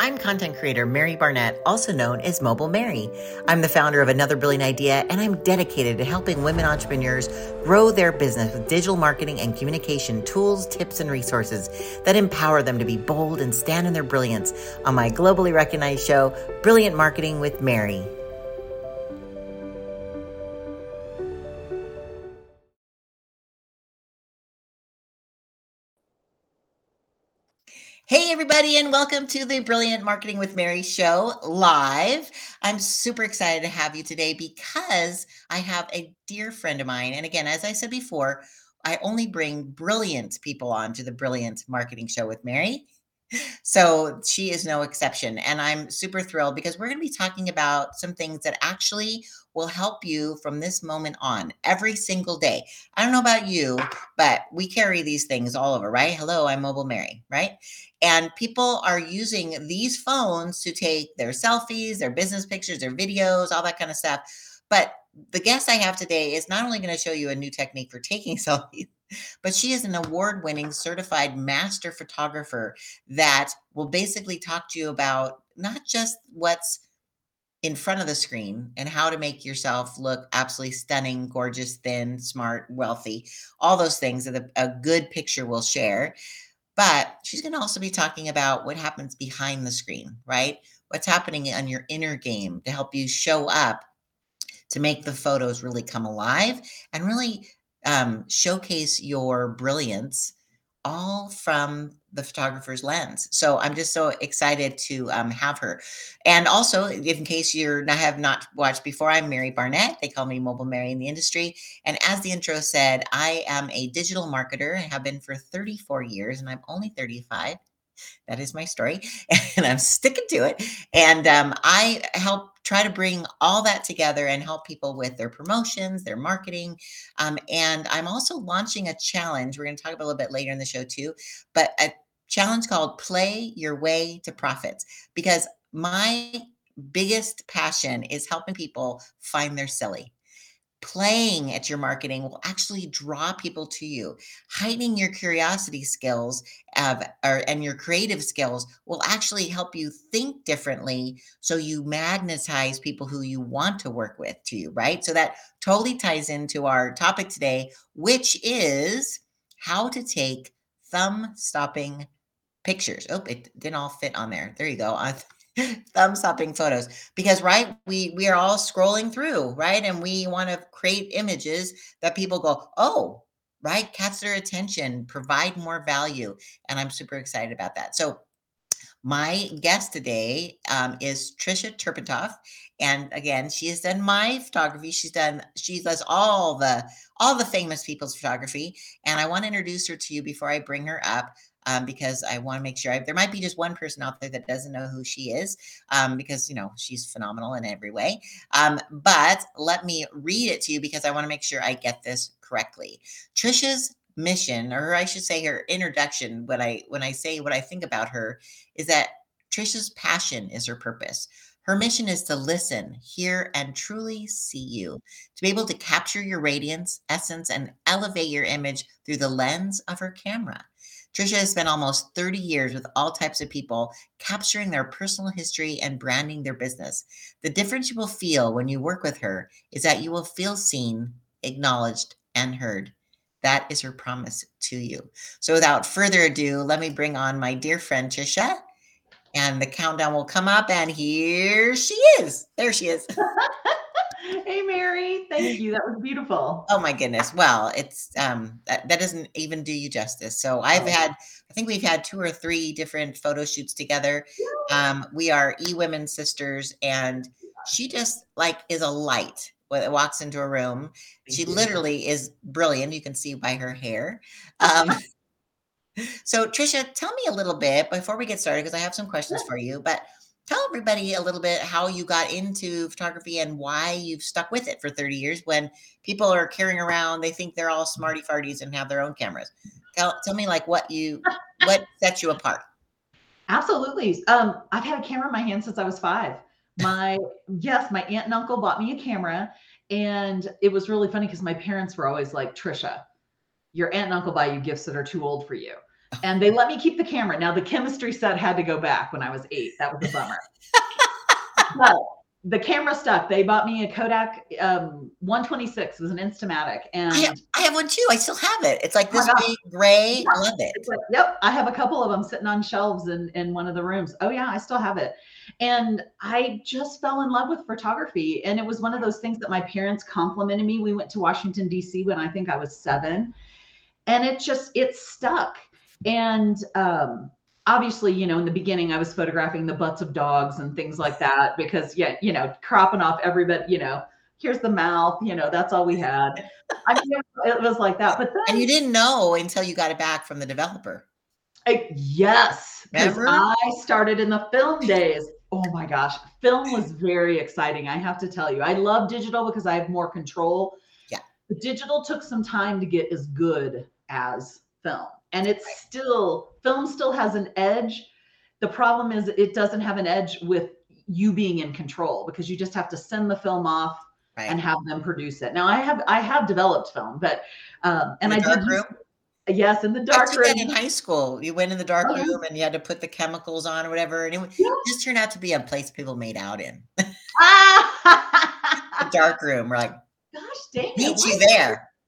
I'm content creator Mary Barnett, also known as Mobile Mary. I'm the founder of Another Brilliant Idea, and I'm dedicated to helping women entrepreneurs grow their business with digital marketing and communication tools, tips, and resources that empower them to be bold and stand in their brilliance on my globally recognized show, Brilliant Marketing with Mary. Hey, everybody, and welcome to the Brilliant Marketing with Mary show live. I'm super excited to have you today because I have a dear friend of mine. And again, as I said before, I only bring brilliant people on to the Brilliant Marketing Show with Mary. So she is no exception. And I'm super thrilled because we're going to be talking about some things that actually will help you from this moment on every single day. I don't know about you, but we carry these things all over, right? Hello, I'm Mobile Mary, right? And people are using these phones to take their selfies, their business pictures, their videos, all that kind of stuff. But the guest I have today is not only going to show you a new technique for taking selfies, but she is an award winning certified master photographer that will basically talk to you about not just what's in front of the screen and how to make yourself look absolutely stunning, gorgeous, thin, smart, wealthy, all those things that a, a good picture will share. But she's going to also be talking about what happens behind the screen, right? What's happening on your inner game to help you show up to make the photos really come alive and really um, showcase your brilliance all from the photographer's lens. So I'm just so excited to um, have her. And also, in case not have not watched before, I'm Mary Barnett. They call me Mobile Mary in the industry. And as the intro said, I am a digital marketer. I have been for 34 years, and I'm only 35. That is my story, and I'm sticking to it. And um, I help try to bring all that together and help people with their promotions, their marketing. Um, and I'm also launching a challenge. We're going to talk about a little bit later in the show, too, but a challenge called Play Your Way to Profits because my biggest passion is helping people find their silly playing at your marketing will actually draw people to you. Heightening your curiosity skills of, or, and your creative skills will actually help you think differently so you magnetize people who you want to work with to you right? So that totally ties into our topic today which is how to take thumb stopping pictures. Oh it didn't all fit on there. There you go thumb stopping photos. Because right we we are all scrolling through right and we want to create images that people go oh right catch their attention provide more value and i'm super excited about that. So my guest today um, is Tricia Turpenoff, and again, she has done my photography. She's done she does all the all the famous people's photography, and I want to introduce her to you before I bring her up um, because I want to make sure I, there might be just one person out there that doesn't know who she is um, because, you know, she's phenomenal in every way. Um, but let me read it to you because I want to make sure I get this correctly. Tricia's mission or I should say her introduction when I when I say what I think about her is that Tricia's passion is her purpose. Her mission is to listen, hear, and truly see you, to be able to capture your radiance, essence, and elevate your image through the lens of her camera. Tricia has spent almost 30 years with all types of people, capturing their personal history and branding their business. The difference you will feel when you work with her is that you will feel seen, acknowledged, and heard. That is her promise to you. So, without further ado, let me bring on my dear friend Tricia, and the countdown will come up. And here she is. There she is. hey Mary, thank you. That was beautiful. Oh my goodness. Well, it's um that, that doesn't even do you justice. So I've oh. had I think we've had two or three different photo shoots together. Um we are e women sisters and she just like is a light when it walks into a room. She literally is brilliant. You can see by her hair. Um so Tricia, tell me a little bit before we get started because I have some questions for you, but tell everybody a little bit how you got into photography and why you've stuck with it for 30 years when people are carrying around they think they're all smarty farties and have their own cameras. Tell, tell me like what you what sets you apart? Absolutely. Um i've had a camera in my hand since i was five. My yes my aunt and uncle bought me a camera and it was really funny because my parents were always like tricia your aunt and uncle buy you gifts that are too old for you and they let me keep the camera. Now the chemistry set had to go back when I was eight. That was a bummer. but the camera stuck. They bought me a Kodak um, 126. It was an Instamatic, and I have, I have one too. I still have it. It's like this big gray. Yeah. I love it. Like, yep, I have a couple of them sitting on shelves in in one of the rooms. Oh yeah, I still have it. And I just fell in love with photography, and it was one of those things that my parents complimented me. We went to Washington D.C. when I think I was seven, and it just it stuck. And um, obviously, you know, in the beginning, I was photographing the butts of dogs and things like that because yeah, you know, cropping off every bit, you know. Here's the mouth, you know, that's all we had. I mean, it was like that. But then And you didn't know until you got it back from the developer. I- yes, because I started in the film days. Oh my gosh, film was very exciting. I have to tell you, I love digital because I have more control. Yeah. But digital took some time to get as good as film, and it's still film still has an edge. The problem is it doesn't have an edge with you being in control because you just have to send the film off Right. and have them produce it. Now I have I have developed film, but um, and I did room? yes in the I dark did room. that in high school. You went in the dark Oh, yeah. room and you had to put the chemicals on or whatever. And it Yeah. just turned out to be a place people made out in. the dark room. Like, Gosh dang it. meet you there.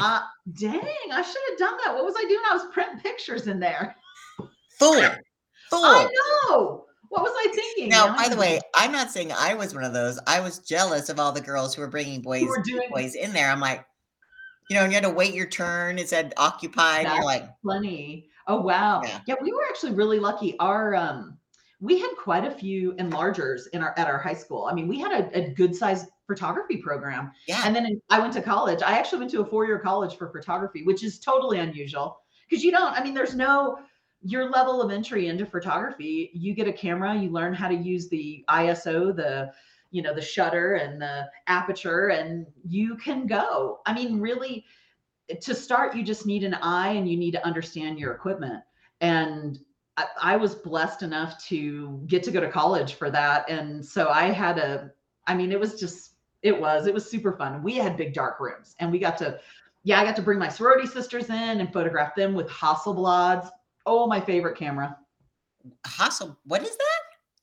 Uh, dang, I should have done that. What was I doing? I was printing pictures in there. Fool. Fool. I know. What was I thinking? Now, Now by I the know. way, I'm not saying I was one of those. I was jealous of all the girls who were bringing boys were doing- boys in there. I'm like, you know, and you had to wait your turn. It said occupied. And you're like, plenty. Oh wow. Yeah. Yeah. we were actually really lucky. Our um we had quite a few enlargers in our at our high school. I mean, we had a, a good sized photography program. yeah, And then in- I went to college. I actually went to a four-year college for photography, which is totally unusual because you don't. I mean, there's no your level of entry into photography. You get a camera, you learn how to use the ISO, the you know the shutter and the aperture, and you can go. I mean, really, to start, you just need an eye and you need to understand your equipment. And I, was blessed enough to get to go to college for that, and so I had a. I mean, it was just it was. It was super fun. We had big dark rooms and we got to, yeah, I got to bring my sorority sisters in and photograph them with Hasselblads. Oh, my favorite camera. Hassel. What is that?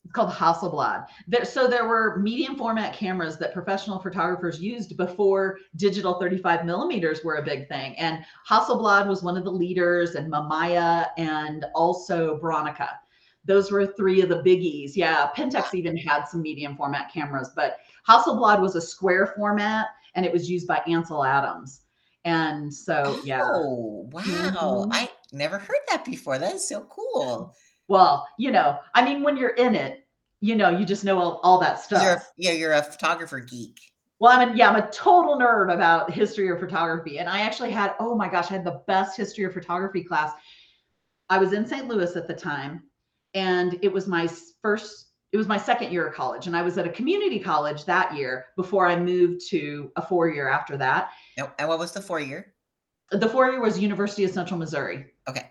It's called Hasselblad. There, so there were medium format cameras that professional photographers used before digital 35 millimeters were a big thing. And Hasselblad was one of the leaders, and Mamiya, and also Bronica. Those were three of the biggies. Yeah, Pentax even had some medium format cameras, but Hasselblad was a square format, and it was used by Ansel Adams. And so, yeah. Oh, wow. Mhm. I never heard that before. That is so cool. Well, you know, I mean, when you're in it, you know, you just know all, all that stuff. You're a, yeah, you're a photographer geek. Well, I'm a, yeah, I'm a total nerd about history of photography. And I actually had, oh my gosh, I had the best history of photography class. I was in St. Louis at the time, and it was my first, it was my second year of college. And I was at a community college that year before I moved to a four year after that. And, and what was the four year? The four year was University of Central Missouri. Okay.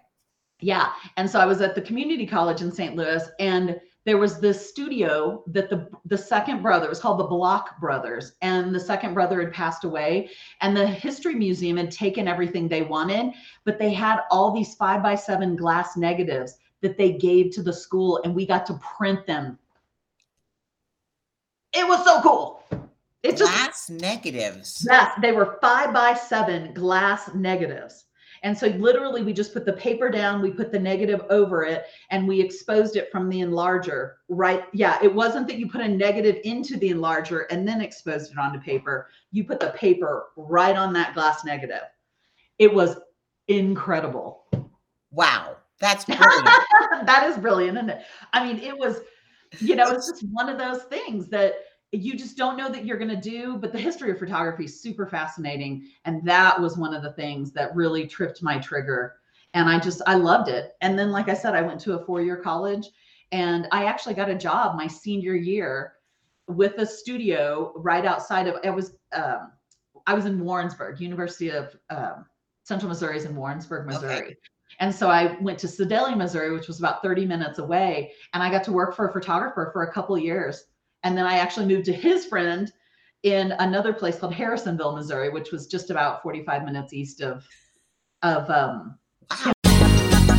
Yeah. And so I was at the community college in St. Louis and there was this studio that the the second brother was called the Block Brothers and the second brother had passed away and the history museum had taken everything they wanted but they had all these 5 by 7 glass negatives that they gave to the school and we got to print them. It was so cool. It just Glass negatives. Yes, they were five by seven glass negatives. And so literally we just put the paper down, we put the negative over it, and we exposed it from the enlarger. Right. Yeah. It wasn't that you put a negative into the enlarger and then exposed it onto paper. You put the paper right on that glass negative. It was incredible. Wow. That's brilliant. that is brilliant, isn't it? I mean, it was, you know, it's just one of those things that you just don't know that you're going to do. But the history of photography is super fascinating. And that was one of the things that really tripped my trigger. And I just, I loved it. And then, like I said, I went to a four year college and I actually got a job my senior year with a studio right outside of, it was, um, I was in Warrensburg, University of um, Central Missouri is in Warrensburg, Missouri. And so I went to Sedalia, Missouri, which was about 30 minutes away, and I got to work for a photographer for a couple of years. And then I actually moved to his friend in another place called Harrisonville, Missouri, which was just about 45 minutes east of of um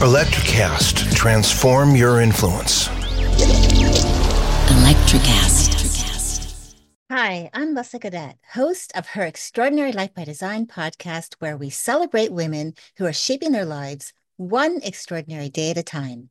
Electrocast, transform your influence. Electrocast. Hi, I'm Leslie Godet, host of her Extraordinary Life by Design podcast, where we celebrate women who are shaping their lives one extraordinary day at a time.